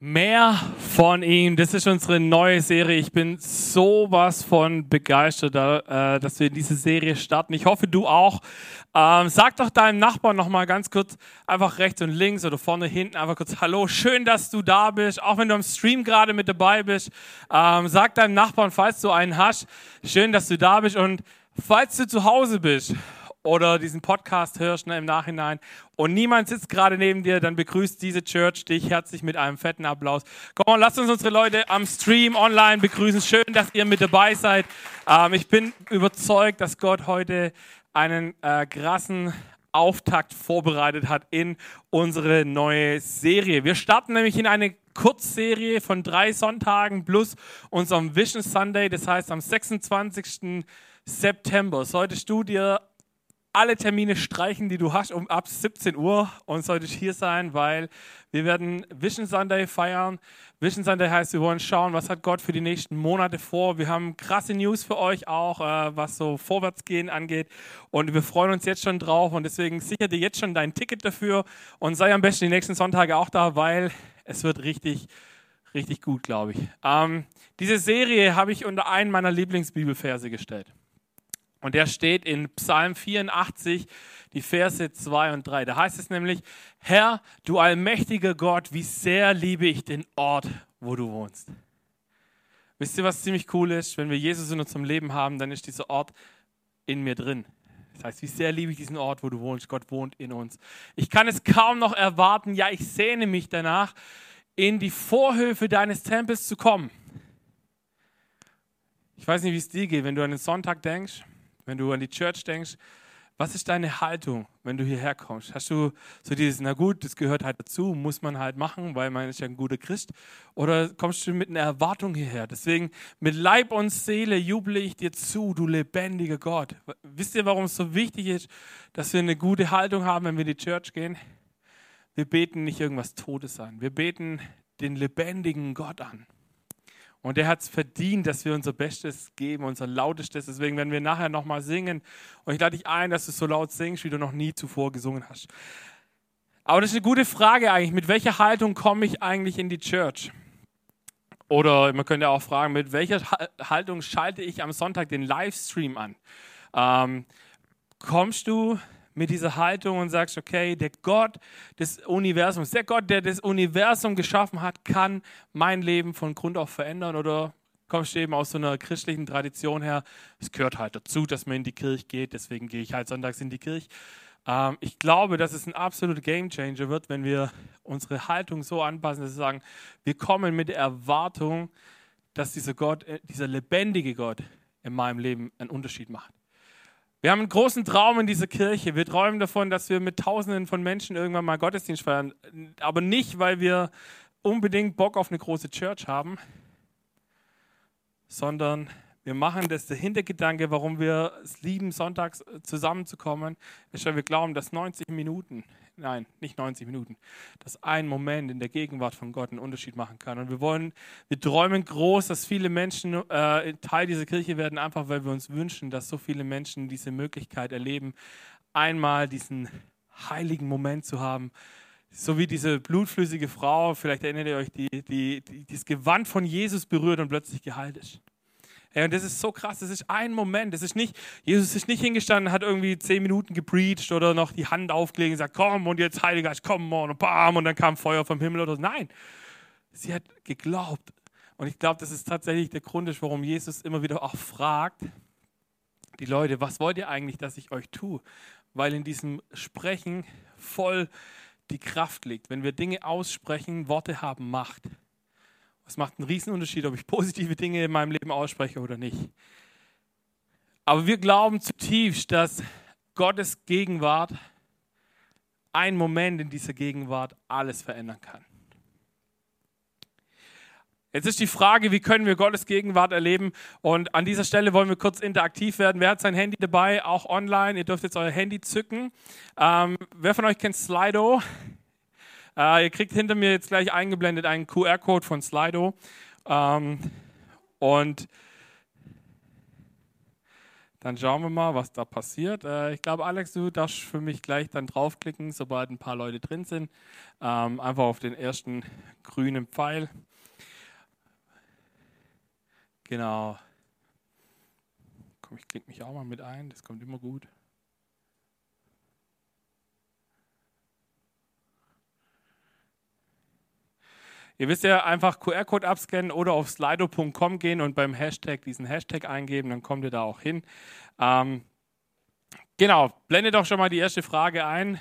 Mehr von ihm, das ist unsere neue Serie. Ich bin sowas von begeistert, äh, dass wir diese Serie starten. Ich hoffe, du auch. Ähm, sag doch deinem Nachbarn noch mal ganz kurz, einfach rechts und links oder vorne, hinten, einfach kurz Hallo, schön, dass du da bist. Auch wenn du am Stream gerade mit dabei bist, ähm, sag deinem Nachbarn, falls du einen hast, schön, dass du da bist. Und falls du zu Hause bist oder diesen Podcast hörst ne, im Nachhinein und niemand sitzt gerade neben dir, dann begrüßt diese Church dich herzlich mit einem fetten Applaus. Komm, on, lasst uns unsere Leute am Stream online begrüßen. Schön, dass ihr mit dabei seid. Ähm, ich bin überzeugt, dass Gott heute einen äh, krassen Auftakt vorbereitet hat in unsere neue Serie. Wir starten nämlich in eine Kurzserie von drei Sonntagen plus unserem Vision Sunday, das heißt am 26. September solltest du dir alle Termine streichen, die du hast, um ab 17 Uhr und solltest hier sein, weil wir werden Vision Sunday feiern. Vision Sunday heißt, wir wollen schauen, was hat Gott für die nächsten Monate vor. Wir haben krasse News für euch auch, äh, was so Vorwärtsgehen angeht. Und wir freuen uns jetzt schon drauf und deswegen sicher dir jetzt schon dein Ticket dafür und sei am besten die nächsten Sonntage auch da, weil es wird richtig, richtig gut, glaube ich. Ähm, diese Serie habe ich unter einen meiner Lieblingsbibelverse gestellt. Und der steht in Psalm 84, die Verse 2 und 3. Da heißt es nämlich, Herr, du allmächtiger Gott, wie sehr liebe ich den Ort, wo du wohnst. Wisst ihr, was ziemlich cool ist? Wenn wir Jesus in unserem Leben haben, dann ist dieser Ort in mir drin. Das heißt, wie sehr liebe ich diesen Ort, wo du wohnst. Gott wohnt in uns. Ich kann es kaum noch erwarten. Ja, ich sehne mich danach, in die Vorhöfe deines Tempels zu kommen. Ich weiß nicht, wie es dir geht, wenn du an den Sonntag denkst wenn du an die Church denkst, was ist deine Haltung, wenn du hierher kommst? Hast du so dieses, na gut, das gehört halt dazu, muss man halt machen, weil man ist ja ein guter Christ? Oder kommst du mit einer Erwartung hierher? Deswegen, mit Leib und Seele juble ich dir zu, du lebendiger Gott. Wisst ihr, warum es so wichtig ist, dass wir eine gute Haltung haben, wenn wir in die Church gehen? Wir beten nicht irgendwas Todes an. Wir beten den lebendigen Gott an. Und er hat es verdient, dass wir unser Bestes geben, unser Lautestes. Deswegen werden wir nachher nochmal singen. Und ich lade dich ein, dass du so laut singst, wie du noch nie zuvor gesungen hast. Aber das ist eine gute Frage eigentlich. Mit welcher Haltung komme ich eigentlich in die Church? Oder man könnte auch fragen, mit welcher Haltung schalte ich am Sonntag den Livestream an? Ähm, kommst du mit dieser Haltung und sagst, okay, der Gott des Universums, der Gott, der das Universum geschaffen hat, kann mein Leben von Grund auf verändern oder kommst du eben aus so einer christlichen Tradition her, es gehört halt dazu, dass man in die Kirche geht, deswegen gehe ich halt sonntags in die Kirche. Ähm, ich glaube, dass es ein absoluter Gamechanger wird, wenn wir unsere Haltung so anpassen, dass wir sagen, wir kommen mit der Erwartung, dass dieser Gott, äh, dieser lebendige Gott in meinem Leben einen Unterschied macht. Wir haben einen großen Traum in dieser Kirche. Wir träumen davon, dass wir mit Tausenden von Menschen irgendwann mal Gottesdienst feiern. Aber nicht, weil wir unbedingt Bock auf eine große Church haben, sondern wir machen das, der Hintergedanke, warum wir es lieben, sonntags zusammenzukommen, ist, weil wir glauben, dass 90 Minuten nein, nicht 90 Minuten, dass ein Moment in der Gegenwart von Gott einen Unterschied machen kann. Und wir wollen, wir träumen groß, dass viele Menschen äh, Teil dieser Kirche werden, einfach weil wir uns wünschen, dass so viele Menschen diese Möglichkeit erleben, einmal diesen heiligen Moment zu haben, so wie diese blutflüssige Frau, vielleicht erinnert ihr euch, die, die, die das Gewand von Jesus berührt und plötzlich geheilt ist. Ja, und das ist so krass, das ist ein Moment, das ist nicht, Jesus ist nicht hingestanden, hat irgendwie zehn Minuten gepreacht oder noch die Hand aufgelegt und gesagt, komm und jetzt Heiliger Geist, komm und bam und dann kam Feuer vom Himmel oder so. Nein, sie hat geglaubt. Und ich glaube, das ist tatsächlich der Grund, warum Jesus immer wieder auch fragt, die Leute, was wollt ihr eigentlich, dass ich euch tue? Weil in diesem Sprechen voll die Kraft liegt. Wenn wir Dinge aussprechen, Worte haben Macht. Es macht einen Riesenunterschied, ob ich positive Dinge in meinem Leben ausspreche oder nicht. Aber wir glauben zutiefst, dass Gottes Gegenwart, ein Moment in dieser Gegenwart alles verändern kann. Jetzt ist die Frage, wie können wir Gottes Gegenwart erleben? Und an dieser Stelle wollen wir kurz interaktiv werden. Wer hat sein Handy dabei, auch online? Ihr dürft jetzt euer Handy zücken. Ähm, wer von euch kennt Slido? Äh, ihr kriegt hinter mir jetzt gleich eingeblendet einen QR-Code von Slido. Ähm, und Dann schauen wir mal, was da passiert. Äh, ich glaube, Alex, du darfst für mich gleich dann draufklicken, sobald ein paar Leute drin sind. Ähm, einfach auf den ersten grünen Pfeil. Genau. Komm, ich klicke mich auch mal mit ein, das kommt immer gut. Ihr wisst ja, einfach QR-Code abscannen oder auf slido.com gehen und beim Hashtag diesen Hashtag eingeben, dann kommt ihr da auch hin. Ähm, genau, blende doch schon mal die erste Frage ein.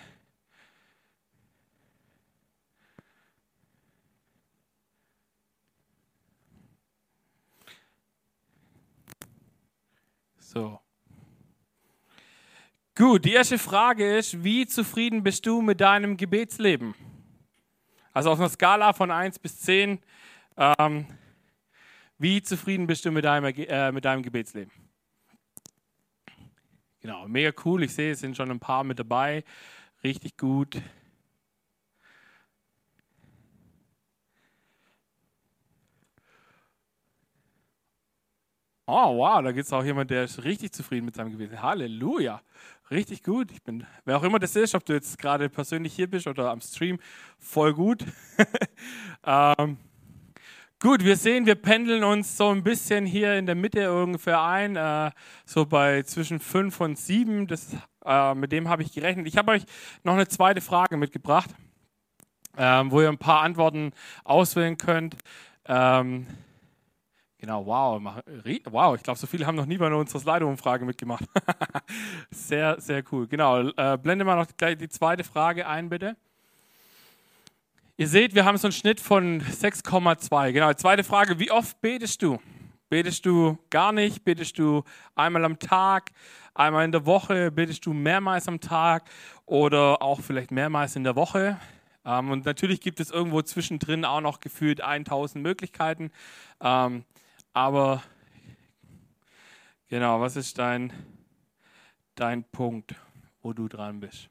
So. Gut, die erste Frage ist, wie zufrieden bist du mit deinem Gebetsleben? Also auf einer Skala von 1 bis 10, ähm, wie zufrieden bist du mit deinem, äh, mit deinem Gebetsleben? Genau, mega cool. Ich sehe, es sind schon ein paar mit dabei. Richtig gut. Oh, wow, da gibt es auch jemand, der ist richtig zufrieden mit seinem Gebet. Halleluja. Richtig gut. Ich bin, wer auch immer das ist, ob du jetzt gerade persönlich hier bist oder am Stream, voll gut. ähm, gut, wir sehen, wir pendeln uns so ein bisschen hier in der Mitte ungefähr ein, äh, so bei zwischen fünf und sieben. Das, äh, mit dem habe ich gerechnet. Ich habe euch noch eine zweite Frage mitgebracht, ähm, wo ihr ein paar Antworten auswählen könnt. Ähm, Genau, wow. Wow, ich glaube, so viele haben noch nie bei unserer Slido-Umfrage mitgemacht. sehr, sehr cool. Genau, äh, blende mal noch gleich die zweite Frage ein, bitte. Ihr seht, wir haben so einen Schnitt von 6,2. Genau, zweite Frage, wie oft betest du? Betest du gar nicht? Betest du einmal am Tag, einmal in der Woche? Betest du mehrmals am Tag oder auch vielleicht mehrmals in der Woche? Ähm, und natürlich gibt es irgendwo zwischendrin auch noch gefühlt 1000 Möglichkeiten. Ähm, aber genau, was ist dein, dein Punkt, wo du dran bist?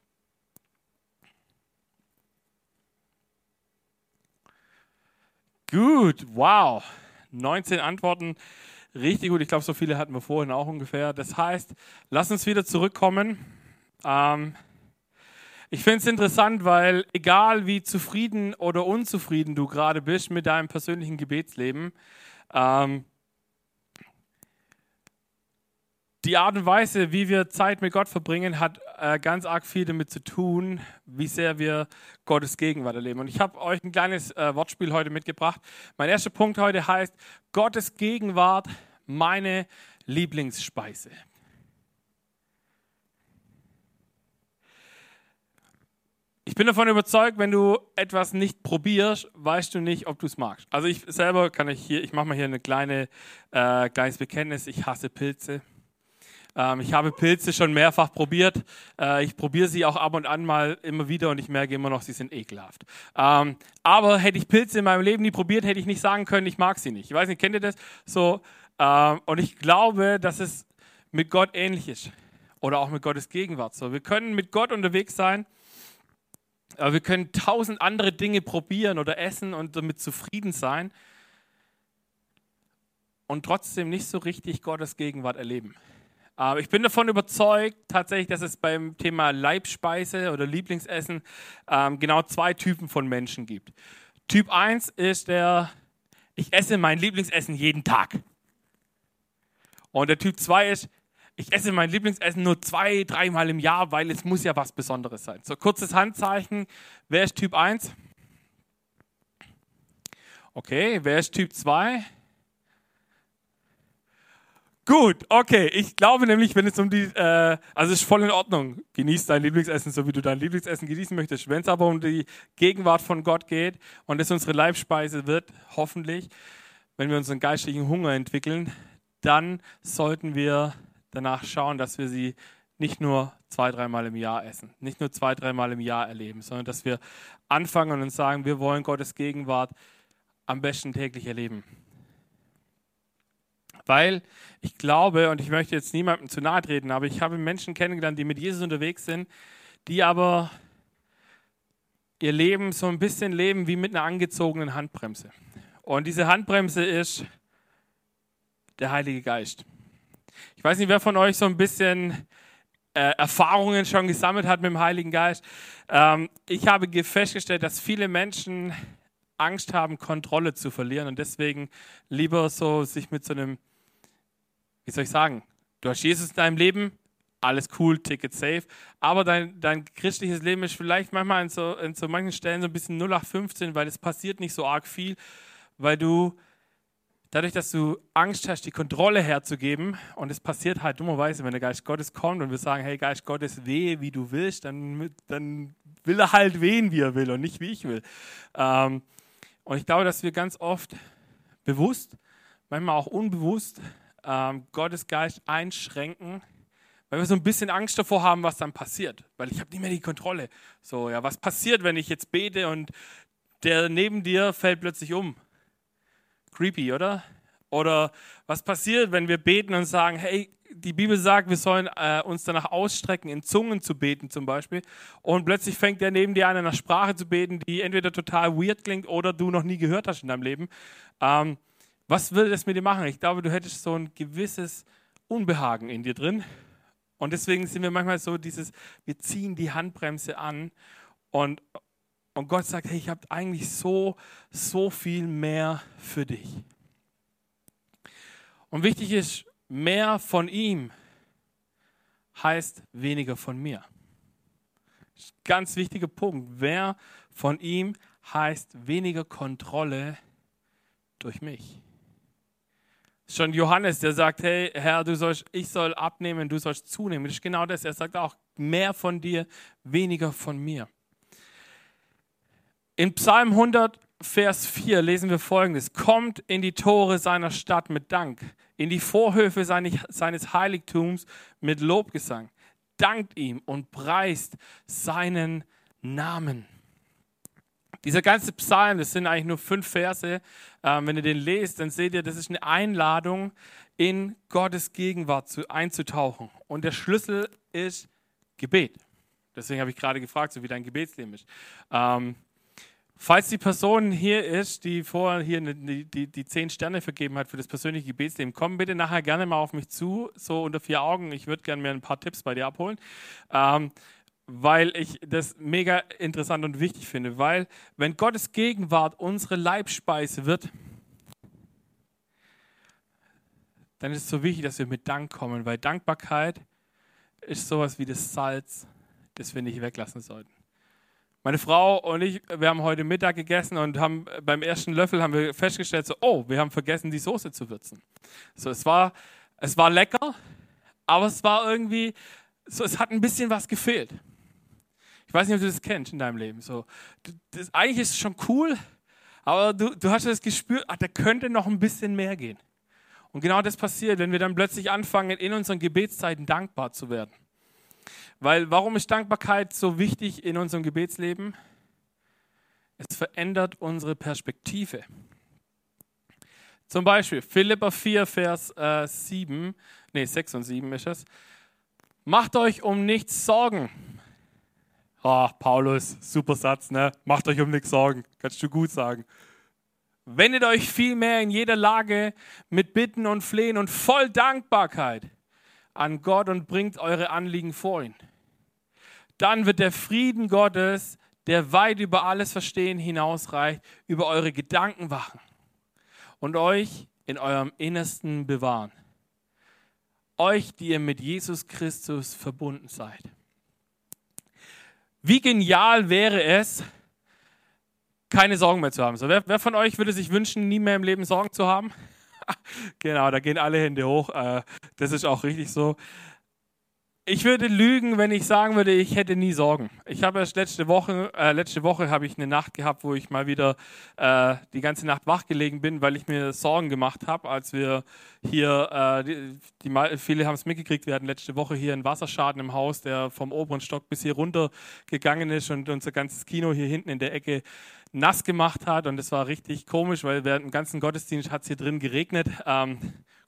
Gut, wow. 19 Antworten, richtig gut. Ich glaube, so viele hatten wir vorhin auch ungefähr. Das heißt, lass uns wieder zurückkommen. Ähm, ich finde es interessant, weil egal wie zufrieden oder unzufrieden du gerade bist mit deinem persönlichen Gebetsleben, ähm, die Art und Weise, wie wir Zeit mit Gott verbringen, hat äh, ganz arg viel damit zu tun, wie sehr wir Gottes Gegenwart erleben. Und ich habe euch ein kleines äh, Wortspiel heute mitgebracht. Mein erster Punkt heute heißt, Gottes Gegenwart, meine Lieblingsspeise. Ich bin davon überzeugt, wenn du etwas nicht probierst, weißt du nicht, ob du es magst. Also ich selber kann ich hier, ich mache mal hier eine kleine äh, kleines Bekenntnis. Ich hasse Pilze. Ähm, ich habe Pilze schon mehrfach probiert. Äh, ich probiere sie auch ab und an mal immer wieder und ich merke immer noch, sie sind ekelhaft. Ähm, aber hätte ich Pilze in meinem Leben nie probiert, hätte ich nicht sagen können, ich mag sie nicht. Ich weiß nicht, kennt ihr das? So, ähm, und ich glaube, dass es mit Gott ähnlich ist. Oder auch mit Gottes Gegenwart. So, wir können mit Gott unterwegs sein. Aber wir können tausend andere Dinge probieren oder essen und damit zufrieden sein und trotzdem nicht so richtig Gottes Gegenwart erleben. Aber ich bin davon überzeugt, tatsächlich, dass es beim Thema Leibspeise oder Lieblingsessen ähm, genau zwei Typen von Menschen gibt. Typ 1 ist der, ich esse mein Lieblingsessen jeden Tag. Und der Typ 2 ist, ich esse mein Lieblingsessen nur zwei, dreimal im Jahr, weil es muss ja was Besonderes sein. So kurzes Handzeichen. Wer ist Typ 1? Okay, wer ist Typ 2? Gut, okay. Ich glaube nämlich, wenn es um die, äh, also es ist voll in Ordnung. Genieß dein Lieblingsessen, so wie du dein Lieblingsessen genießen möchtest. Wenn es aber um die Gegenwart von Gott geht und es unsere Leibspeise wird, hoffentlich, wenn wir unseren geistlichen Hunger entwickeln, dann sollten wir danach schauen, dass wir sie nicht nur zwei, dreimal im Jahr essen, nicht nur zwei, dreimal im Jahr erleben, sondern dass wir anfangen und sagen, wir wollen Gottes Gegenwart am besten täglich erleben. Weil ich glaube, und ich möchte jetzt niemandem zu nahe treten, aber ich habe Menschen kennengelernt, die mit Jesus unterwegs sind, die aber ihr Leben so ein bisschen leben wie mit einer angezogenen Handbremse. Und diese Handbremse ist der Heilige Geist. Ich weiß nicht, wer von euch so ein bisschen äh, Erfahrungen schon gesammelt hat mit dem Heiligen Geist. Ähm, ich habe festgestellt, dass viele Menschen Angst haben, Kontrolle zu verlieren und deswegen lieber so sich mit so einem, wie soll ich sagen, du hast Jesus in deinem Leben, alles cool, Ticket safe, aber dein, dein christliches Leben ist vielleicht manchmal in so, in so manchen Stellen so ein bisschen 0815, weil es passiert nicht so arg viel, weil du dadurch, dass du Angst hast, die Kontrolle herzugeben, und es passiert halt dummerweise, wenn der Geist Gottes kommt und wir sagen, hey Geist Gottes, wehe, wie du willst, dann, dann will er halt wehen, wie er will und nicht wie ich will. Ähm, und ich glaube, dass wir ganz oft bewusst, manchmal auch unbewusst, ähm, Gottes Geist einschränken, weil wir so ein bisschen Angst davor haben, was dann passiert, weil ich habe nicht mehr die Kontrolle. So, ja, was passiert, wenn ich jetzt bete und der neben dir fällt plötzlich um? Creepy, oder? Oder was passiert, wenn wir beten und sagen, hey, die Bibel sagt, wir sollen äh, uns danach ausstrecken, in Zungen zu beten zum Beispiel. Und plötzlich fängt der neben dir an, in einer Sprache zu beten, die entweder total weird klingt oder du noch nie gehört hast in deinem Leben. Ähm, was würde das mit dir machen? Ich glaube, du hättest so ein gewisses Unbehagen in dir drin. Und deswegen sind wir manchmal so dieses, wir ziehen die Handbremse an und, und Gott sagt, hey, ich habe eigentlich so, so viel mehr für dich. Und wichtig ist, mehr von ihm heißt weniger von mir. Ganz wichtiger Punkt. Mehr von ihm heißt weniger Kontrolle durch mich. Schon Johannes, der sagt, hey Herr, du sollst, ich soll abnehmen, du sollst zunehmen. Das ist genau das. Er sagt auch, mehr von dir, weniger von mir. In Psalm 100, Vers 4 lesen wir folgendes. Kommt in die Tore seiner Stadt mit Dank, in die Vorhöfe seines Heiligtums mit Lobgesang. Dankt ihm und preist seinen Namen. Dieser ganze Psalm, das sind eigentlich nur fünf Verse. Ähm, wenn ihr den lest, dann seht ihr, das ist eine Einladung, in Gottes Gegenwart zu, einzutauchen. Und der Schlüssel ist Gebet. Deswegen habe ich gerade gefragt, so wie dein Gebetsleben ist. Ähm, falls die Person hier ist, die vorher hier die, die, die zehn Sterne vergeben hat für das persönliche Gebetsleben, komm bitte nachher gerne mal auf mich zu, so unter vier Augen. Ich würde gerne mir ein paar Tipps bei dir abholen. Ähm, weil ich das mega interessant und wichtig finde, weil wenn Gottes Gegenwart unsere Leibspeise wird, dann ist es so wichtig, dass wir mit Dank kommen, weil Dankbarkeit ist sowas wie das Salz, das wir nicht weglassen sollten. Meine Frau und ich, wir haben heute Mittag gegessen und haben beim ersten Löffel haben wir festgestellt, so, oh, wir haben vergessen, die Soße zu würzen. So, es war, es war lecker, aber es war irgendwie, so, es hat ein bisschen was gefehlt. Weiß nicht, ob du das kennst in deinem Leben. So, das, eigentlich ist es schon cool, aber du, du hast das Gespür, ach, da könnte noch ein bisschen mehr gehen. Und genau das passiert, wenn wir dann plötzlich anfangen, in unseren Gebetszeiten dankbar zu werden. Weil warum ist Dankbarkeit so wichtig in unserem Gebetsleben? Es verändert unsere Perspektive. Zum Beispiel Philippa 4, Vers äh, 7, nee, 6 und 7 ist es. Macht euch um nichts Sorgen. Oh, Paulus, super Satz, ne? Macht euch um nichts Sorgen. Kannst du gut sagen. Wendet euch vielmehr in jeder Lage mit Bitten und Flehen und voll Dankbarkeit an Gott und bringt eure Anliegen vor ihn. Dann wird der Frieden Gottes, der weit über alles Verstehen hinausreicht, über eure Gedanken wachen und euch in eurem Innersten bewahren. Euch, die ihr mit Jesus Christus verbunden seid. Wie genial wäre es, keine Sorgen mehr zu haben. So, wer, wer, von euch würde sich wünschen, nie mehr im Leben Sorgen zu haben? genau, da gehen alle Hände hoch. Äh, das ist auch richtig so. Ich würde lügen, wenn ich sagen würde, ich hätte nie Sorgen. Ich habe erst letzte Woche, äh, letzte Woche habe ich eine Nacht gehabt, wo ich mal wieder äh, die ganze Nacht wach gelegen bin, weil ich mir Sorgen gemacht habe, als wir hier, äh, die, die, viele haben es mitgekriegt, wir hatten letzte Woche hier einen Wasserschaden im Haus, der vom oberen Stock bis hier runter gegangen ist und unser ganzes Kino hier hinten in der Ecke nass gemacht hat. Und das war richtig komisch, weil während dem ganzen Gottesdienst hat es hier drin geregnet. Ähm,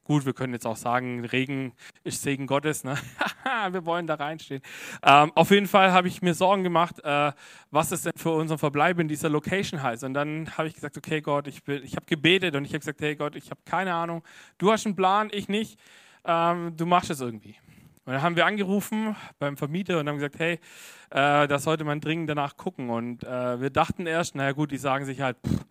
Gut, wir können jetzt auch sagen, Regen ist Segen Gottes. Ne? wir wollen da reinstehen. Ähm, auf jeden Fall habe ich mir Sorgen gemacht, äh, was es denn für unseren Verbleib in dieser Location heißt. Und dann habe ich gesagt, okay Gott, ich, ich habe gebetet und ich habe gesagt, hey Gott, ich habe keine Ahnung. Du hast einen Plan, ich nicht. ähm, du machst es irgendwie. Und dann haben wir angerufen beim Vermieter und haben gesagt, hey, äh, da sollte man dringend danach gucken. Und äh, wir dachten erst, naja gut, die sagen sich halt, pff,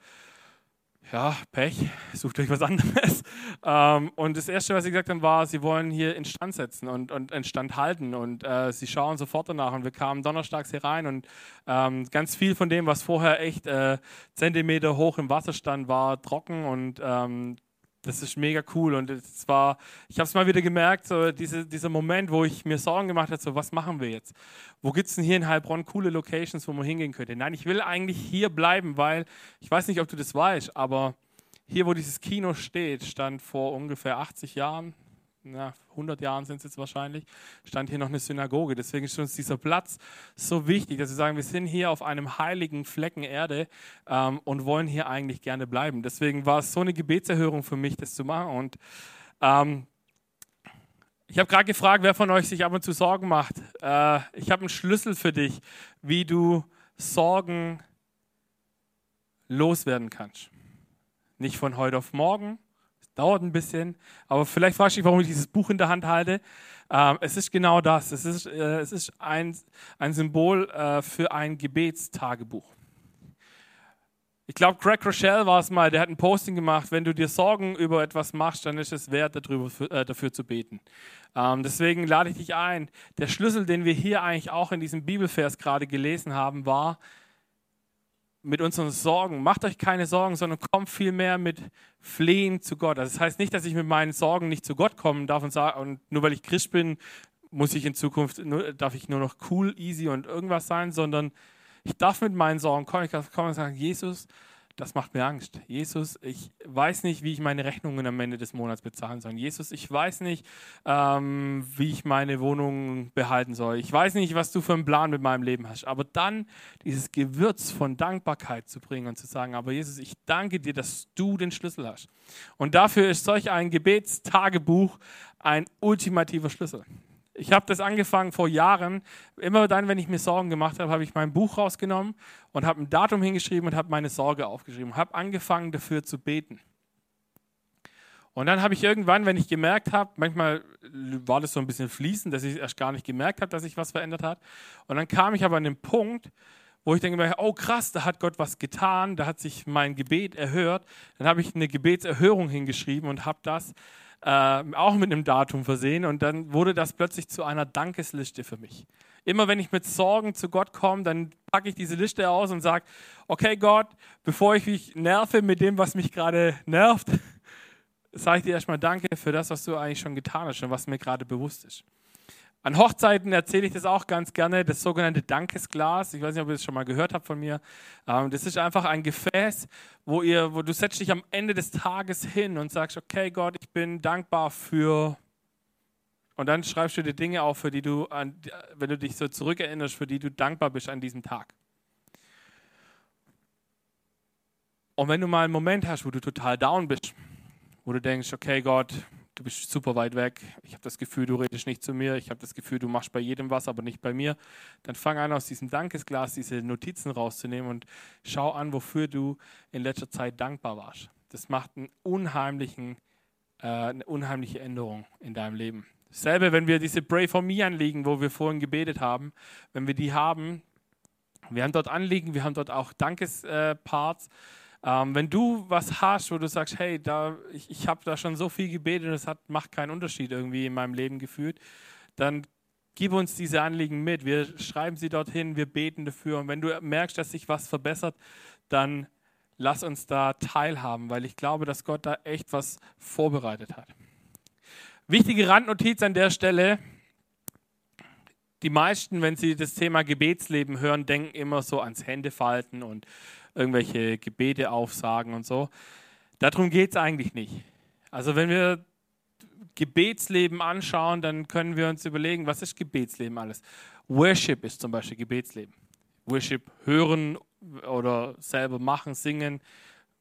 ja, Pech, sucht euch was anderes. Ähm, und das Erste, was sie gesagt haben, war, sie wollen hier instand setzen und, und instand halten. Und äh, sie schauen sofort danach. Und wir kamen donnerstags hier rein und ähm, ganz viel von dem, was vorher echt äh, Zentimeter hoch im Wasser stand, war trocken und ähm, das ist mega cool und es war, ich habe es mal wieder gemerkt, so diese, dieser Moment, wo ich mir Sorgen gemacht habe, so was machen wir jetzt? Wo gibt es denn hier in Heilbronn coole Locations, wo man hingehen könnte? Nein, ich will eigentlich hier bleiben, weil ich weiß nicht, ob du das weißt, aber hier, wo dieses Kino steht, stand vor ungefähr 80 Jahren, na, 100 Jahren sind es jetzt wahrscheinlich, stand hier noch eine Synagoge. Deswegen ist uns dieser Platz so wichtig, dass wir sagen, wir sind hier auf einem heiligen Flecken Erde ähm, und wollen hier eigentlich gerne bleiben. Deswegen war es so eine Gebetserhörung für mich, das zu machen. Und ähm, ich habe gerade gefragt, wer von euch sich ab und zu Sorgen macht. Äh, ich habe einen Schlüssel für dich, wie du Sorgen loswerden kannst. Nicht von heute auf morgen, Dauert ein bisschen, aber vielleicht fragst du dich, warum ich dieses Buch in der Hand halte. Ähm, es ist genau das. Es ist, äh, es ist ein, ein Symbol äh, für ein Gebetstagebuch. Ich glaube, Craig Rochelle war es mal, der hat ein Posting gemacht, wenn du dir Sorgen über etwas machst, dann ist es wert, darüber, äh, dafür zu beten. Ähm, deswegen lade ich dich ein. Der Schlüssel, den wir hier eigentlich auch in diesem Bibelvers gerade gelesen haben, war, mit unseren Sorgen. Macht euch keine Sorgen, sondern kommt vielmehr mit Flehen zu Gott. Also das heißt nicht, dass ich mit meinen Sorgen nicht zu Gott kommen darf und sagen, und nur weil ich Christ bin, muss ich in Zukunft, nur, darf ich nur noch cool, easy und irgendwas sein, sondern ich darf mit meinen Sorgen kommen. Ich darf kommen und sagen, Jesus, das macht mir Angst. Jesus, ich weiß nicht, wie ich meine Rechnungen am Ende des Monats bezahlen soll. Jesus, ich weiß nicht, ähm, wie ich meine Wohnung behalten soll. Ich weiß nicht, was du für einen Plan mit meinem Leben hast. Aber dann dieses Gewürz von Dankbarkeit zu bringen und zu sagen, aber Jesus, ich danke dir, dass du den Schlüssel hast. Und dafür ist solch ein Gebetstagebuch ein ultimativer Schlüssel. Ich habe das angefangen vor Jahren. Immer dann, wenn ich mir Sorgen gemacht habe, habe ich mein Buch rausgenommen und habe ein Datum hingeschrieben und habe meine Sorge aufgeschrieben. Habe angefangen dafür zu beten. Und dann habe ich irgendwann, wenn ich gemerkt habe, manchmal war das so ein bisschen fließend, dass ich erst gar nicht gemerkt habe, dass sich was verändert hat. Und dann kam ich aber an den Punkt, wo ich denke, oh krass, da hat Gott was getan, da hat sich mein Gebet erhört. Dann habe ich eine Gebetserhörung hingeschrieben und habe das äh, auch mit einem Datum versehen. Und dann wurde das plötzlich zu einer Dankesliste für mich. Immer wenn ich mit Sorgen zu Gott komme, dann packe ich diese Liste aus und sage, okay Gott, bevor ich mich nerve mit dem, was mich gerade nervt, sage ich dir erstmal Danke für das, was du eigentlich schon getan hast und was mir gerade bewusst ist. An Hochzeiten erzähle ich das auch ganz gerne, das sogenannte Dankesglas. Ich weiß nicht, ob ihr das schon mal gehört habt von mir. Ähm, das ist einfach ein Gefäß, wo, ihr, wo du setzt dich am Ende des Tages hin und sagst, okay Gott, ich bin dankbar für... Und dann schreibst du dir Dinge auf, für die du, wenn du dich so zurückerinnerst, für die du dankbar bist an diesem Tag. Und wenn du mal einen Moment hast, wo du total down bist, wo du denkst, okay Gott, du bist super weit weg, ich habe das Gefühl, du redest nicht zu mir, ich habe das Gefühl, du machst bei jedem was, aber nicht bei mir, dann fang an, aus diesem Dankesglas diese Notizen rauszunehmen und schau an, wofür du in letzter Zeit dankbar warst. Das macht einen unheimlichen, äh, eine unheimliche Änderung in deinem Leben. Dasselbe, wenn wir diese Pray for Me anliegen, wo wir vorhin gebetet haben, wenn wir die haben, wir haben dort Anliegen, wir haben dort auch Dankesparts. Äh, ähm, wenn du was hast, wo du sagst, hey, da, ich, ich habe da schon so viel gebetet und es hat, macht keinen Unterschied irgendwie in meinem Leben gefühlt, dann gib uns diese Anliegen mit. Wir schreiben sie dorthin, wir beten dafür. Und wenn du merkst, dass sich was verbessert, dann lass uns da teilhaben, weil ich glaube, dass Gott da echt was vorbereitet hat. Wichtige Randnotiz an der Stelle. Die meisten, wenn sie das Thema Gebetsleben hören, denken immer so ans Händefalten und irgendwelche Gebete aufsagen und so. Darum geht es eigentlich nicht. Also wenn wir Gebetsleben anschauen, dann können wir uns überlegen, was ist Gebetsleben alles? Worship ist zum Beispiel Gebetsleben. Worship hören oder selber machen, singen,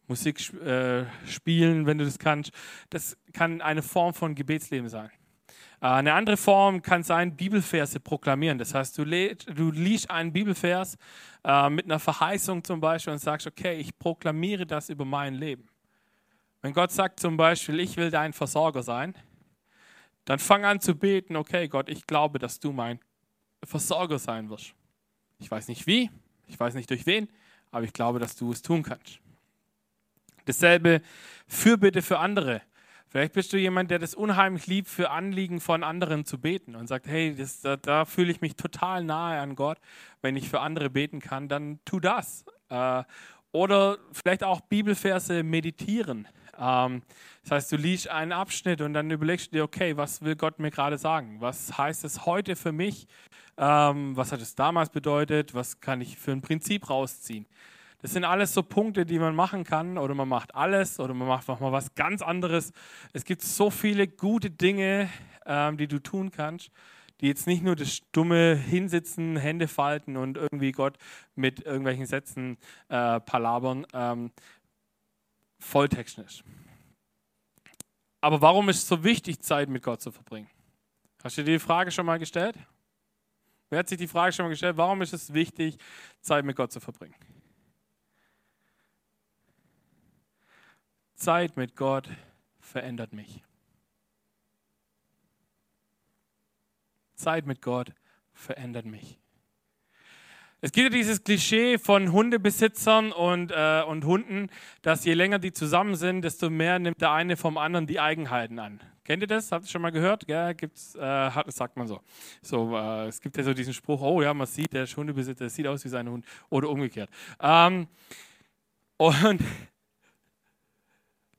Musik äh, spielen, wenn du das kannst. Das kann eine Form von Gebetsleben sein. Äh, eine andere Form kann sein, Bibelverse proklamieren. Das heißt, du, du liest einen Bibelvers äh, mit einer Verheißung zum Beispiel und sagst, okay, ich proklamiere das über mein Leben. Wenn Gott sagt zum Beispiel, ich will dein Versorger sein, dann fang an zu beten, okay Gott, ich glaube, dass du mein Versorger sein wirst. Ich weiß nicht wie, ich weiß nicht durch wen, aber ich glaube, dass du es tun kannst. Dasselbe Fürbitte für andere. Vielleicht bist du jemand, der das unheimlich liebt, für Anliegen von anderen zu beten und sagt, hey, das, da, da fühle ich mich total nahe an Gott. Wenn ich für andere beten kann, dann tu das. Äh, oder vielleicht auch Bibelverse meditieren. Ähm, das heißt, du liest einen Abschnitt und dann überlegst du dir, okay, was will Gott mir gerade sagen? Was heißt es heute für mich? Ähm, was hat es damals bedeutet? Was kann ich für ein Prinzip rausziehen? Das sind alles so Punkte, die man machen kann oder man macht alles oder man macht mal was ganz anderes. Es gibt so viele gute Dinge, ähm, die du tun kannst, die jetzt nicht nur das stumme Hinsitzen, Hände falten und irgendwie Gott mit irgendwelchen Sätzen äh, palabern, ähm, volltechnisch. Aber warum ist es so wichtig, Zeit mit Gott zu verbringen? Hast du dir die Frage schon mal gestellt? Wer hat sich die Frage schon mal gestellt, warum ist es wichtig, Zeit mit Gott zu verbringen? Zeit mit Gott verändert mich. Zeit mit Gott verändert mich. Es gibt ja dieses Klischee von Hundebesitzern und, äh, und Hunden, dass je länger die zusammen sind, desto mehr nimmt der eine vom anderen die Eigenheiten an. Kennt ihr das? Habt ihr schon mal gehört? Ja, gibt's, äh, hat, sagt man so. so äh, es gibt ja so diesen Spruch, oh ja, man sieht, der Hundebesitzer sieht aus wie sein Hund oder umgekehrt. Ähm, und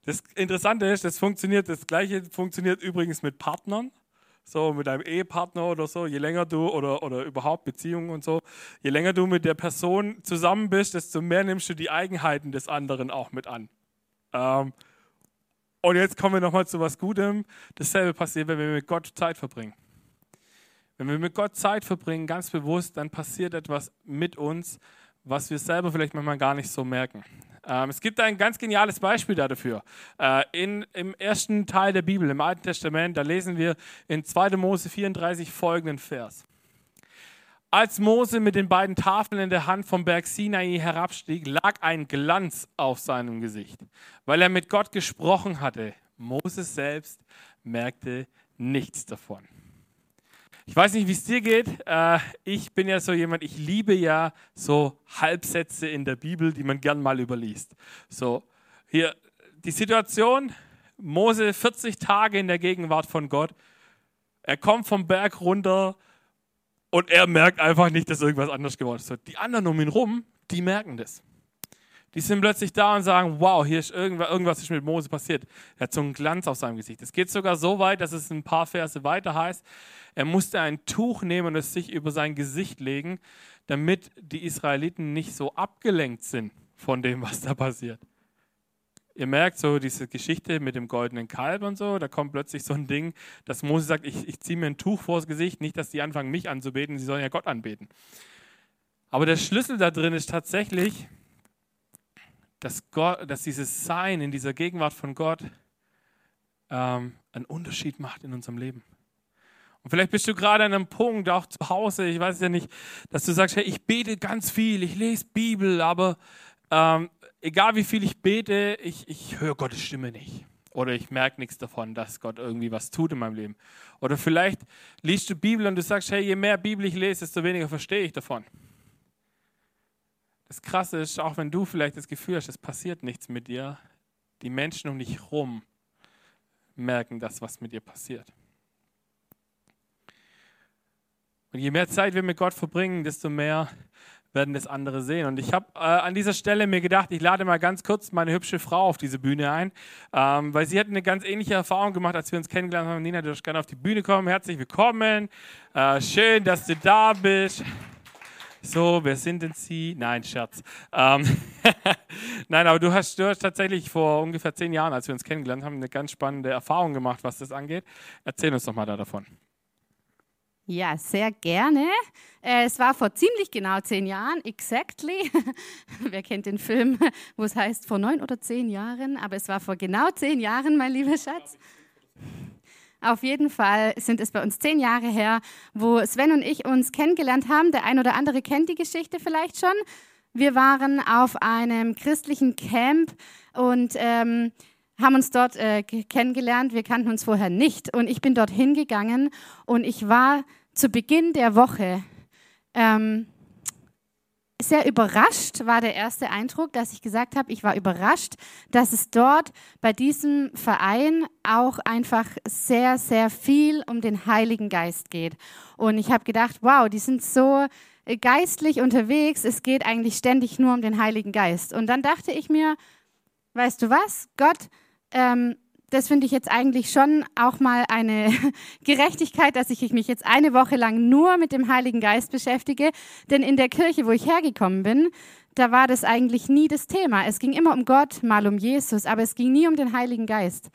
das Interessante ist, das funktioniert, das Gleiche funktioniert übrigens mit Partnern, so mit einem Ehepartner oder so. Je länger du oder, oder überhaupt Beziehungen und so, je länger du mit der Person zusammen bist, desto mehr nimmst du die Eigenheiten des anderen auch mit an. Ähm, und jetzt kommen wir nochmal zu was Gutem. Dasselbe passiert, wenn wir mit Gott Zeit verbringen. Wenn wir mit Gott Zeit verbringen, ganz bewusst, dann passiert etwas mit uns, was wir selber vielleicht manchmal gar nicht so merken. Ähm, es gibt ein ganz geniales Beispiel dafür. Äh, in, Im ersten Teil der Bibel, im Alten Testament, da lesen wir in 2. Mose 34 folgenden Vers. Als Mose mit den beiden Tafeln in der Hand vom Berg Sinai herabstieg, lag ein Glanz auf seinem Gesicht, weil er mit Gott gesprochen hatte. Moses selbst merkte nichts davon. Ich weiß nicht, wie es dir geht. Äh, ich bin ja so jemand, ich liebe ja so Halbsätze in der Bibel, die man gern mal überliest. So, hier die Situation, Mose 40 Tage in der Gegenwart von Gott. Er kommt vom Berg runter und er merkt einfach nicht, dass irgendwas anders geworden ist. Die anderen um ihn rum, die merken das. Die sind plötzlich da und sagen, wow, hier ist irgendwas, irgendwas ist mit Mose passiert. Er hat so einen Glanz auf seinem Gesicht. Es geht sogar so weit, dass es ein paar Verse weiter heißt, er musste ein Tuch nehmen und es sich über sein Gesicht legen, damit die Israeliten nicht so abgelenkt sind von dem, was da passiert. Ihr merkt so diese Geschichte mit dem goldenen Kalb und so, da kommt plötzlich so ein Ding, dass Mose sagt, ich, ich ziehe mir ein Tuch vors Gesicht, nicht, dass die anfangen, mich anzubeten, sie sollen ja Gott anbeten. Aber der Schlüssel da drin ist tatsächlich, dass, Gott, dass dieses Sein in dieser Gegenwart von Gott ähm, einen Unterschied macht in unserem Leben. Und vielleicht bist du gerade an einem Punkt, auch zu Hause, ich weiß ja nicht, dass du sagst, hey, ich bete ganz viel, ich lese Bibel, aber ähm, egal wie viel ich bete, ich, ich höre Gottes Stimme nicht. Oder ich merke nichts davon, dass Gott irgendwie was tut in meinem Leben. Oder vielleicht liest du Bibel und du sagst, hey, je mehr Bibel ich lese, desto weniger verstehe ich davon. Das Krasse ist, auch wenn du vielleicht das Gefühl hast, es passiert nichts mit dir, die Menschen um dich herum merken das, was mit dir passiert. Und je mehr Zeit wir mit Gott verbringen, desto mehr werden das andere sehen. Und ich habe äh, an dieser Stelle mir gedacht, ich lade mal ganz kurz meine hübsche Frau auf diese Bühne ein, ähm, weil sie hat eine ganz ähnliche Erfahrung gemacht, als wir uns kennengelernt haben. Nina, du darfst gerne auf die Bühne kommen. Herzlich willkommen. Äh, schön, dass du da bist. So, wer sind denn Sie? Nein, Scherz. Ähm Nein, aber du hast, du hast tatsächlich vor ungefähr zehn Jahren, als wir uns kennengelernt haben, eine ganz spannende Erfahrung gemacht, was das angeht. Erzähl uns doch mal da davon. Ja, sehr gerne. Äh, es war vor ziemlich genau zehn Jahren, exactly. Wer kennt den Film, wo es heißt vor neun oder zehn Jahren? Aber es war vor genau zehn Jahren, mein lieber Schatz. Auf jeden Fall sind es bei uns zehn Jahre her, wo Sven und ich uns kennengelernt haben. Der ein oder andere kennt die Geschichte vielleicht schon. Wir waren auf einem christlichen Camp und ähm, haben uns dort äh, kennengelernt. Wir kannten uns vorher nicht. Und ich bin dort hingegangen und ich war zu Beginn der Woche ähm, sehr überrascht, war der erste Eindruck, dass ich gesagt habe, ich war überrascht, dass es dort bei diesem Verein auch einfach sehr, sehr viel um den Heiligen Geist geht. Und ich habe gedacht, wow, die sind so geistlich unterwegs, es geht eigentlich ständig nur um den Heiligen Geist. Und dann dachte ich mir, weißt du was, Gott, ähm, das finde ich jetzt eigentlich schon auch mal eine Gerechtigkeit, dass ich mich jetzt eine Woche lang nur mit dem Heiligen Geist beschäftige. Denn in der Kirche, wo ich hergekommen bin, da war das eigentlich nie das Thema. Es ging immer um Gott, mal um Jesus, aber es ging nie um den Heiligen Geist.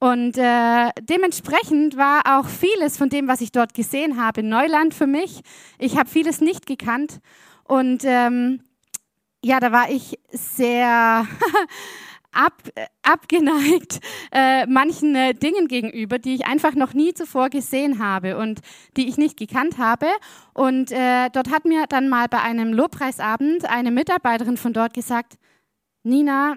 Und äh, dementsprechend war auch vieles von dem, was ich dort gesehen habe, Neuland für mich. Ich habe vieles nicht gekannt. Und ähm, ja, da war ich sehr ab, abgeneigt äh, manchen äh, Dingen gegenüber, die ich einfach noch nie zuvor gesehen habe und die ich nicht gekannt habe. Und äh, dort hat mir dann mal bei einem Lobpreisabend eine Mitarbeiterin von dort gesagt, Nina,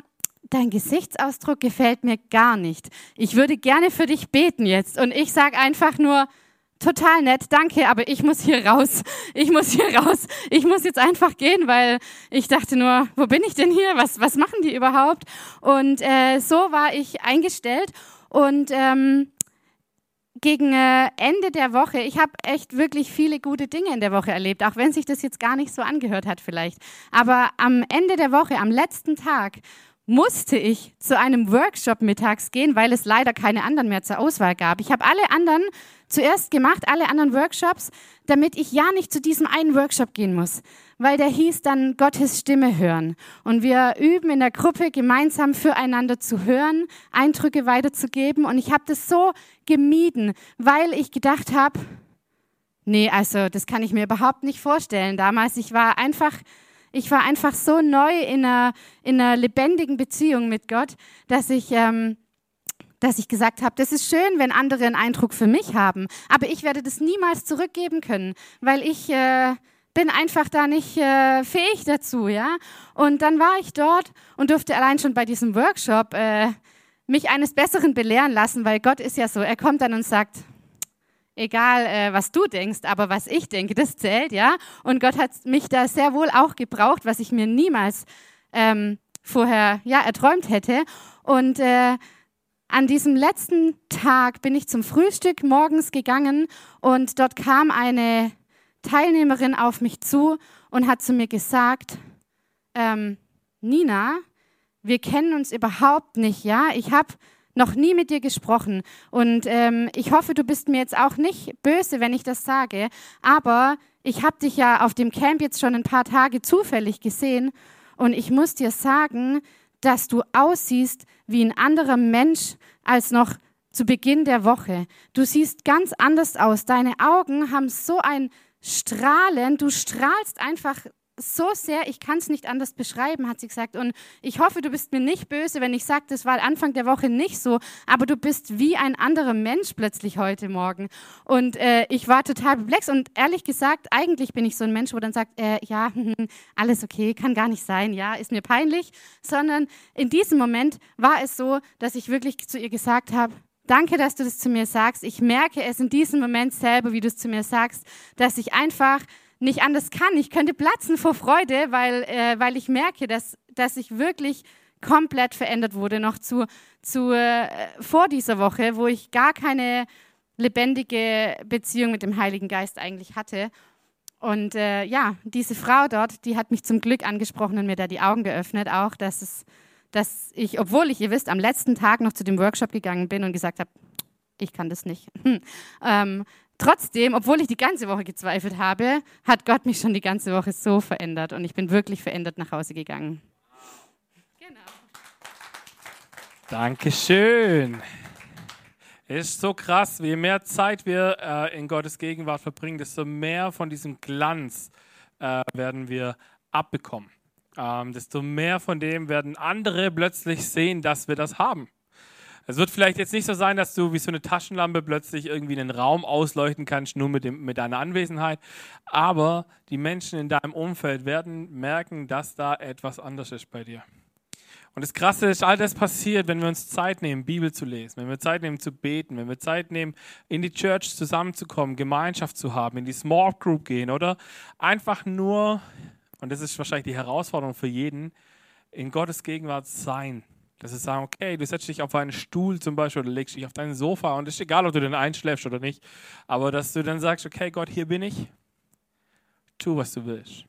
dein Gesichtsausdruck gefällt mir gar nicht. Ich würde gerne für dich beten jetzt. Und ich sage einfach nur, total nett, danke, aber ich muss hier raus. Ich muss hier raus. Ich muss jetzt einfach gehen, weil ich dachte nur, wo bin ich denn hier? Was, was machen die überhaupt? Und äh, so war ich eingestellt und ähm, gegen äh, Ende der Woche, ich habe echt wirklich viele gute Dinge in der Woche erlebt, auch wenn sich das jetzt gar nicht so angehört hat vielleicht. Aber am Ende der Woche, am letzten Tag, musste ich zu einem Workshop mittags gehen, weil es leider keine anderen mehr zur Auswahl gab. Ich habe alle anderen zuerst gemacht, alle anderen Workshops, damit ich ja nicht zu diesem einen Workshop gehen muss, weil der hieß dann Gottes Stimme hören. Und wir üben in der Gruppe gemeinsam füreinander zu hören, Eindrücke weiterzugeben. Und ich habe das so gemieden, weil ich gedacht habe, nee, also das kann ich mir überhaupt nicht vorstellen. Damals, ich war einfach ich war einfach so neu in einer, in einer lebendigen Beziehung mit Gott, dass ich, ähm, dass ich gesagt habe, das ist schön, wenn andere einen Eindruck für mich haben, aber ich werde das niemals zurückgeben können, weil ich äh, bin einfach da nicht äh, fähig dazu, ja. Und dann war ich dort und durfte allein schon bei diesem Workshop äh, mich eines Besseren belehren lassen, weil Gott ist ja so, er kommt dann und sagt, egal äh, was du denkst, aber was ich denke, das zählt, ja. Und Gott hat mich da sehr wohl auch gebraucht, was ich mir niemals ähm, vorher ja erträumt hätte. Und äh, an diesem letzten Tag bin ich zum Frühstück morgens gegangen und dort kam eine Teilnehmerin auf mich zu und hat zu mir gesagt, ähm, Nina, wir kennen uns überhaupt nicht, ja. Ich habe noch nie mit dir gesprochen. Und ähm, ich hoffe, du bist mir jetzt auch nicht böse, wenn ich das sage. Aber ich habe dich ja auf dem Camp jetzt schon ein paar Tage zufällig gesehen. Und ich muss dir sagen, dass du aussiehst wie ein anderer Mensch als noch zu Beginn der Woche. Du siehst ganz anders aus. Deine Augen haben so ein Strahlen. Du strahlst einfach so sehr, ich kann es nicht anders beschreiben, hat sie gesagt. Und ich hoffe, du bist mir nicht böse, wenn ich sage, das war Anfang der Woche nicht so, aber du bist wie ein anderer Mensch plötzlich heute Morgen. Und äh, ich war total perplex und ehrlich gesagt, eigentlich bin ich so ein Mensch, wo dann sagt, äh, ja, alles okay, kann gar nicht sein, ja, ist mir peinlich, sondern in diesem Moment war es so, dass ich wirklich zu ihr gesagt habe, Danke, dass du das zu mir sagst. Ich merke es in diesem Moment selber, wie du es zu mir sagst, dass ich einfach nicht anders kann. Ich könnte platzen vor Freude, weil, äh, weil ich merke, dass, dass ich wirklich komplett verändert wurde, noch zu, zu äh, vor dieser Woche, wo ich gar keine lebendige Beziehung mit dem Heiligen Geist eigentlich hatte. Und äh, ja, diese Frau dort, die hat mich zum Glück angesprochen und mir da die Augen geöffnet, auch, dass, es, dass ich, obwohl ich, ihr wisst, am letzten Tag noch zu dem Workshop gegangen bin und gesagt habe, ich kann das nicht. ähm, Trotzdem, obwohl ich die ganze Woche gezweifelt habe, hat Gott mich schon die ganze Woche so verändert und ich bin wirklich verändert nach Hause gegangen. Genau. Dankeschön. Ist so krass, je mehr Zeit wir äh, in Gottes Gegenwart verbringen, desto mehr von diesem Glanz äh, werden wir abbekommen. Ähm, desto mehr von dem werden andere plötzlich sehen, dass wir das haben. Es wird vielleicht jetzt nicht so sein, dass du wie so eine Taschenlampe plötzlich irgendwie einen Raum ausleuchten kannst, nur mit, dem, mit deiner Anwesenheit. Aber die Menschen in deinem Umfeld werden merken, dass da etwas anders ist bei dir. Und das Krasse ist, all das passiert, wenn wir uns Zeit nehmen, Bibel zu lesen, wenn wir Zeit nehmen zu beten, wenn wir Zeit nehmen, in die Church zusammenzukommen, Gemeinschaft zu haben, in die Small Group gehen oder einfach nur, und das ist wahrscheinlich die Herausforderung für jeden, in Gottes Gegenwart sein. Dass wir sagen, okay, du setzt dich auf einen Stuhl zum Beispiel oder legst dich auf dein Sofa und es ist egal, ob du den einschläfst oder nicht, aber dass du dann sagst, okay, Gott, hier bin ich, tu, was du willst.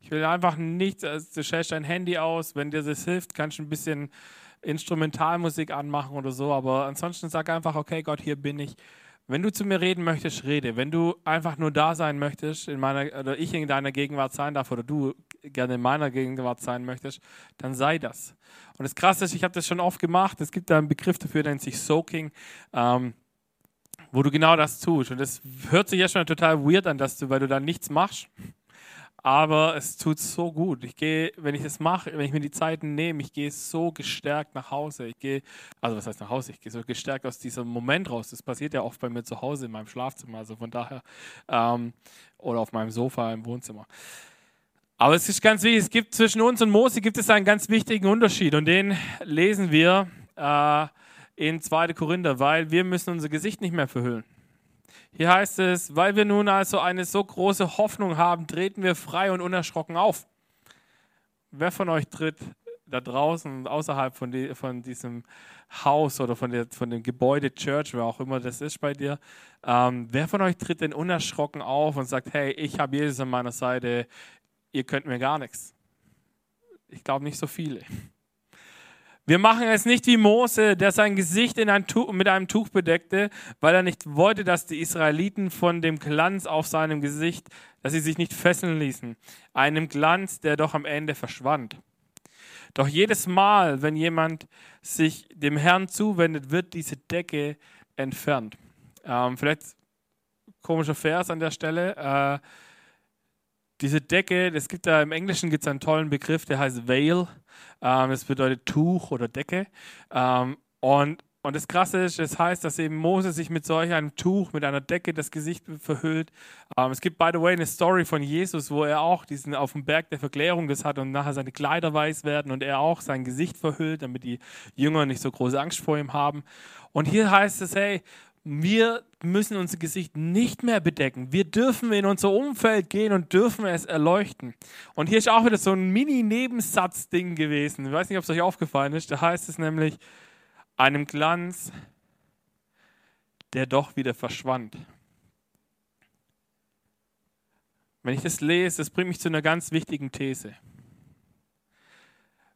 Ich will einfach nichts, also du stellst dein Handy aus, wenn dir das hilft, kannst du ein bisschen Instrumentalmusik anmachen oder so, aber ansonsten sag einfach, okay, Gott, hier bin ich. Wenn du zu mir reden möchtest, rede. Wenn du einfach nur da sein möchtest, in meiner, oder ich in deiner Gegenwart sein darf, oder du gerne in meiner Gegenwart sein möchtest, dann sei das. Und das Krasse ist, ich habe das schon oft gemacht, es gibt da einen Begriff dafür, der nennt sich Soaking, ähm, wo du genau das tust. Und das hört sich ja schon total weird an, dass du, weil du da nichts machst, aber es tut so gut. Ich gehe, wenn ich das mache, wenn ich mir die Zeiten nehme, ich gehe so gestärkt nach Hause. Ich gehe, also was heißt nach Hause? Ich gehe so gestärkt aus diesem Moment raus. Das passiert ja oft bei mir zu Hause in meinem Schlafzimmer, also von daher, ähm, oder auf meinem Sofa im Wohnzimmer. Aber es ist ganz wichtig, es gibt zwischen uns und Mose gibt es einen ganz wichtigen Unterschied und den lesen wir äh, in 2. Korinther, weil wir müssen unser Gesicht nicht mehr verhüllen. Hier heißt es, weil wir nun also eine so große Hoffnung haben, treten wir frei und unerschrocken auf. Wer von euch tritt da draußen, außerhalb von, die, von diesem Haus oder von, der, von dem Gebäude Church, wer auch immer das ist bei dir, ähm, wer von euch tritt denn unerschrocken auf und sagt, hey, ich habe Jesus an meiner Seite, ihr könnt mir gar nichts? Ich glaube nicht so viele. Wir machen es nicht wie Mose, der sein Gesicht ein Tuch, mit einem Tuch bedeckte, weil er nicht wollte, dass die Israeliten von dem Glanz auf seinem Gesicht, dass sie sich nicht fesseln ließen. Einem Glanz, der doch am Ende verschwand. Doch jedes Mal, wenn jemand sich dem Herrn zuwendet, wird diese Decke entfernt. Ähm, vielleicht komischer Vers an der Stelle. Äh, diese Decke, es gibt da im Englischen gibt es einen tollen Begriff, der heißt Veil. Ähm, das bedeutet Tuch oder Decke. Ähm, und, und das Krasse ist, es heißt, dass eben Mose sich mit solch einem Tuch, mit einer Decke das Gesicht verhüllt. Ähm, es gibt, by the way, eine Story von Jesus, wo er auch diesen auf dem Berg der Verklärung das hat und nachher seine Kleider weiß werden und er auch sein Gesicht verhüllt, damit die Jünger nicht so große Angst vor ihm haben. Und hier heißt es, hey, wir müssen unser Gesicht nicht mehr bedecken. Wir dürfen in unser Umfeld gehen und dürfen es erleuchten. Und hier ist auch wieder so ein Mini-Nebensatz-Ding gewesen. Ich weiß nicht, ob es euch aufgefallen ist. Da heißt es nämlich, einem Glanz, der doch wieder verschwand. Wenn ich das lese, das bringt mich zu einer ganz wichtigen These.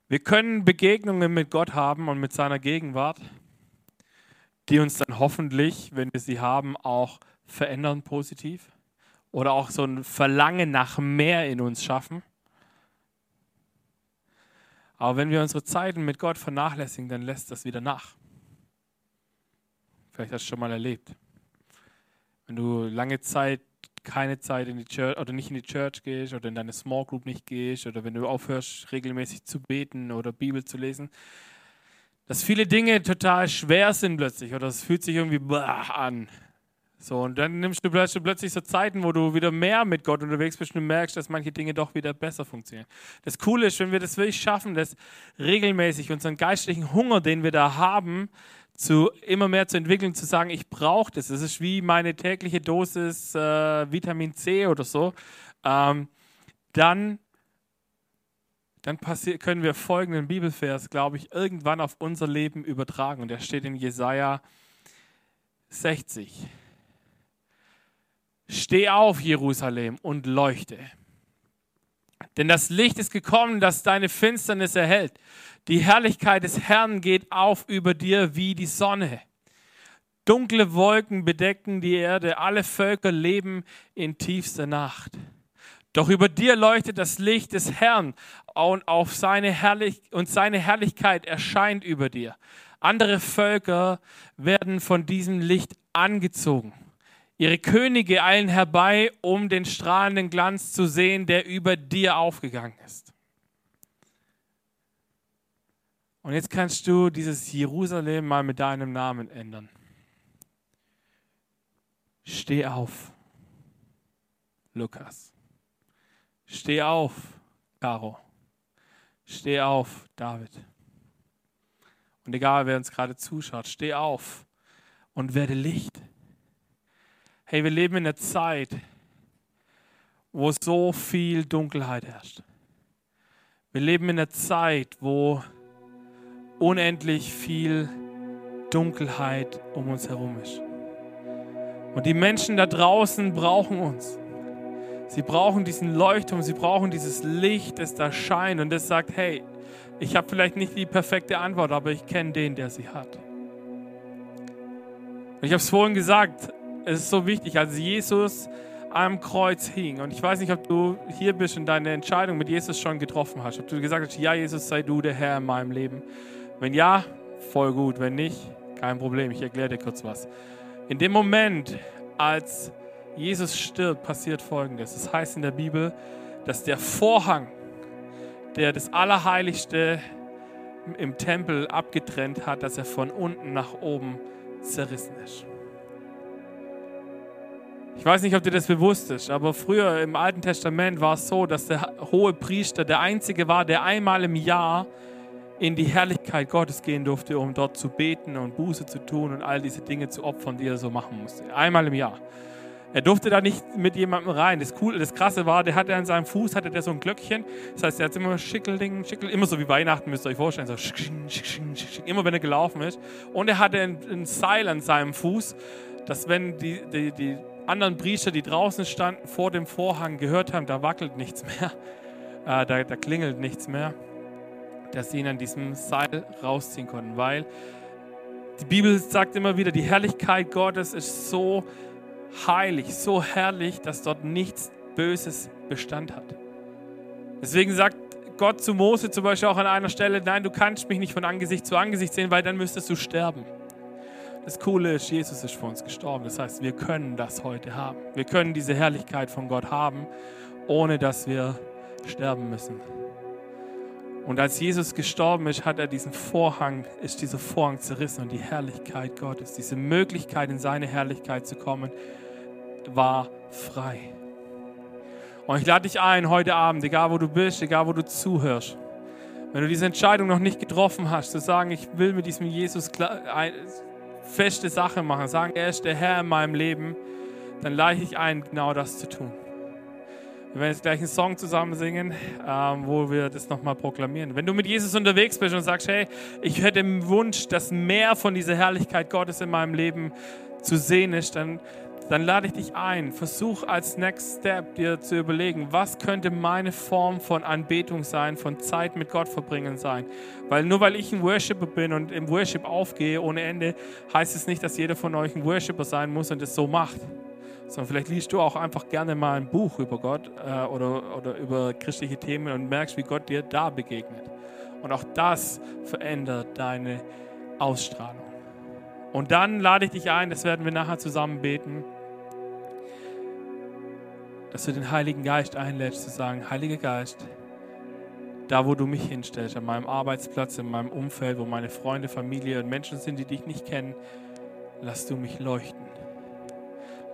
Wir können Begegnungen mit Gott haben und mit seiner Gegenwart die uns dann hoffentlich, wenn wir sie haben, auch verändern positiv oder auch so ein Verlangen nach mehr in uns schaffen. Aber wenn wir unsere Zeiten mit Gott vernachlässigen, dann lässt das wieder nach. Vielleicht hast du schon mal erlebt. Wenn du lange Zeit keine Zeit in die Church oder nicht in die Church gehst oder in deine Small Group nicht gehst oder wenn du aufhörst regelmäßig zu beten oder Bibel zu lesen, dass viele Dinge total schwer sind plötzlich oder es fühlt sich irgendwie an. So, und dann nimmst du plötzlich so Zeiten, wo du wieder mehr mit Gott unterwegs bist und du merkst, dass manche Dinge doch wieder besser funktionieren. Das Coole ist, wenn wir das wirklich schaffen, dass regelmäßig unseren geistlichen Hunger, den wir da haben, zu immer mehr zu entwickeln, zu sagen, ich brauche das. Das ist wie meine tägliche Dosis äh, Vitamin C oder so. Ähm, dann dann können wir folgenden Bibelvers, glaube ich, irgendwann auf unser Leben übertragen. Und der steht in Jesaja 60. Steh auf, Jerusalem, und leuchte. Denn das Licht ist gekommen, das deine Finsternis erhält. Die Herrlichkeit des Herrn geht auf über dir wie die Sonne. Dunkle Wolken bedecken die Erde, alle Völker leben in tiefster Nacht. Doch über dir leuchtet das Licht des Herrn und, auf seine Herrlich und seine Herrlichkeit erscheint über dir. Andere Völker werden von diesem Licht angezogen. Ihre Könige eilen herbei, um den strahlenden Glanz zu sehen, der über dir aufgegangen ist. Und jetzt kannst du dieses Jerusalem mal mit deinem Namen ändern. Steh auf, Lukas. Steh auf, Caro. Steh auf, David. Und egal, wer uns gerade zuschaut, steh auf und werde Licht. Hey, wir leben in einer Zeit, wo so viel Dunkelheit herrscht. Wir leben in einer Zeit, wo unendlich viel Dunkelheit um uns herum ist. Und die Menschen da draußen brauchen uns. Sie brauchen diesen Leuchtturm, sie brauchen dieses Licht, das da scheint und das sagt, hey, ich habe vielleicht nicht die perfekte Antwort, aber ich kenne den, der sie hat. Und ich habe es vorhin gesagt, es ist so wichtig, als Jesus am Kreuz hing. Und ich weiß nicht, ob du hier bist und deine Entscheidung mit Jesus schon getroffen hast. Ob du gesagt hast, ja, Jesus, sei du der Herr in meinem Leben. Wenn ja, voll gut. Wenn nicht, kein Problem. Ich erkläre dir kurz was. In dem Moment, als Jesus stirbt, passiert Folgendes. Es das heißt in der Bibel, dass der Vorhang, der das Allerheiligste im Tempel abgetrennt hat, dass er von unten nach oben zerrissen ist. Ich weiß nicht, ob dir das bewusst ist, aber früher im Alten Testament war es so, dass der hohe Priester der Einzige war, der einmal im Jahr in die Herrlichkeit Gottes gehen durfte, um dort zu beten und Buße zu tun und all diese Dinge zu opfern, die er so machen musste. Einmal im Jahr. Er durfte da nicht mit jemandem rein. Das Coole, das Krasse war, der hatte an seinem Fuß hatte der so ein Glöckchen. Das heißt, er hat immer Schickelding, Schickel, immer so wie Weihnachten müsst ihr euch vorstellen, so schick, schick, schick, immer wenn er gelaufen ist. Und er hatte ein, ein Seil an seinem Fuß, dass wenn die, die, die anderen Priester, die draußen standen, vor dem Vorhang gehört haben, da wackelt nichts mehr, äh, da, da klingelt nichts mehr, dass sie ihn an diesem Seil rausziehen konnten, weil die Bibel sagt immer wieder, die Herrlichkeit Gottes ist so heilig, so herrlich, dass dort nichts Böses Bestand hat. Deswegen sagt Gott zu Mose zum Beispiel auch an einer Stelle, nein, du kannst mich nicht von Angesicht zu Angesicht sehen, weil dann müsstest du sterben. Das Coole ist, Jesus ist für uns gestorben. Das heißt, wir können das heute haben. Wir können diese Herrlichkeit von Gott haben, ohne dass wir sterben müssen. Und als Jesus gestorben ist, hat er diesen Vorhang, ist dieser Vorhang zerrissen und die Herrlichkeit Gottes, diese Möglichkeit in seine Herrlichkeit zu kommen, war frei. Und ich lade dich ein heute Abend, egal wo du bist, egal wo du zuhörst, wenn du diese Entscheidung noch nicht getroffen hast, zu sagen, ich will mit diesem Jesus feste Sache machen, sagen, er ist der Herr in meinem Leben, dann lade ich ein, genau das zu tun. Wir werden jetzt gleich einen Song zusammen singen, ähm, wo wir das nochmal proklamieren. Wenn du mit Jesus unterwegs bist und sagst, hey, ich hätte den Wunsch, dass mehr von dieser Herrlichkeit Gottes in meinem Leben zu sehen ist, dann dann lade ich dich ein, versuch als Next Step dir zu überlegen, was könnte meine Form von Anbetung sein, von Zeit mit Gott verbringen sein. Weil nur weil ich ein Worshipper bin und im Worship aufgehe ohne Ende, heißt es nicht, dass jeder von euch ein Worshipper sein muss und es so macht. Sondern vielleicht liest du auch einfach gerne mal ein Buch über Gott äh, oder, oder über christliche Themen und merkst, wie Gott dir da begegnet. Und auch das verändert deine Ausstrahlung. Und dann lade ich dich ein, das werden wir nachher zusammen beten dass du den Heiligen Geist einlädst, zu sagen, Heiliger Geist, da wo du mich hinstellst, an meinem Arbeitsplatz, in meinem Umfeld, wo meine Freunde, Familie und Menschen sind, die dich nicht kennen, lass du mich leuchten.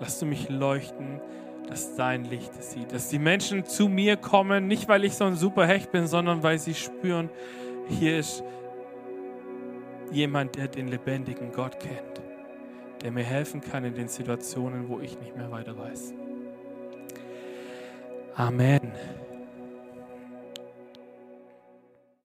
Lass du mich leuchten, dass dein Licht es sieht. Dass die Menschen zu mir kommen, nicht weil ich so ein super Hecht bin, sondern weil sie spüren, hier ist jemand, der den lebendigen Gott kennt, der mir helfen kann in den Situationen, wo ich nicht mehr weiter weiß. Amen.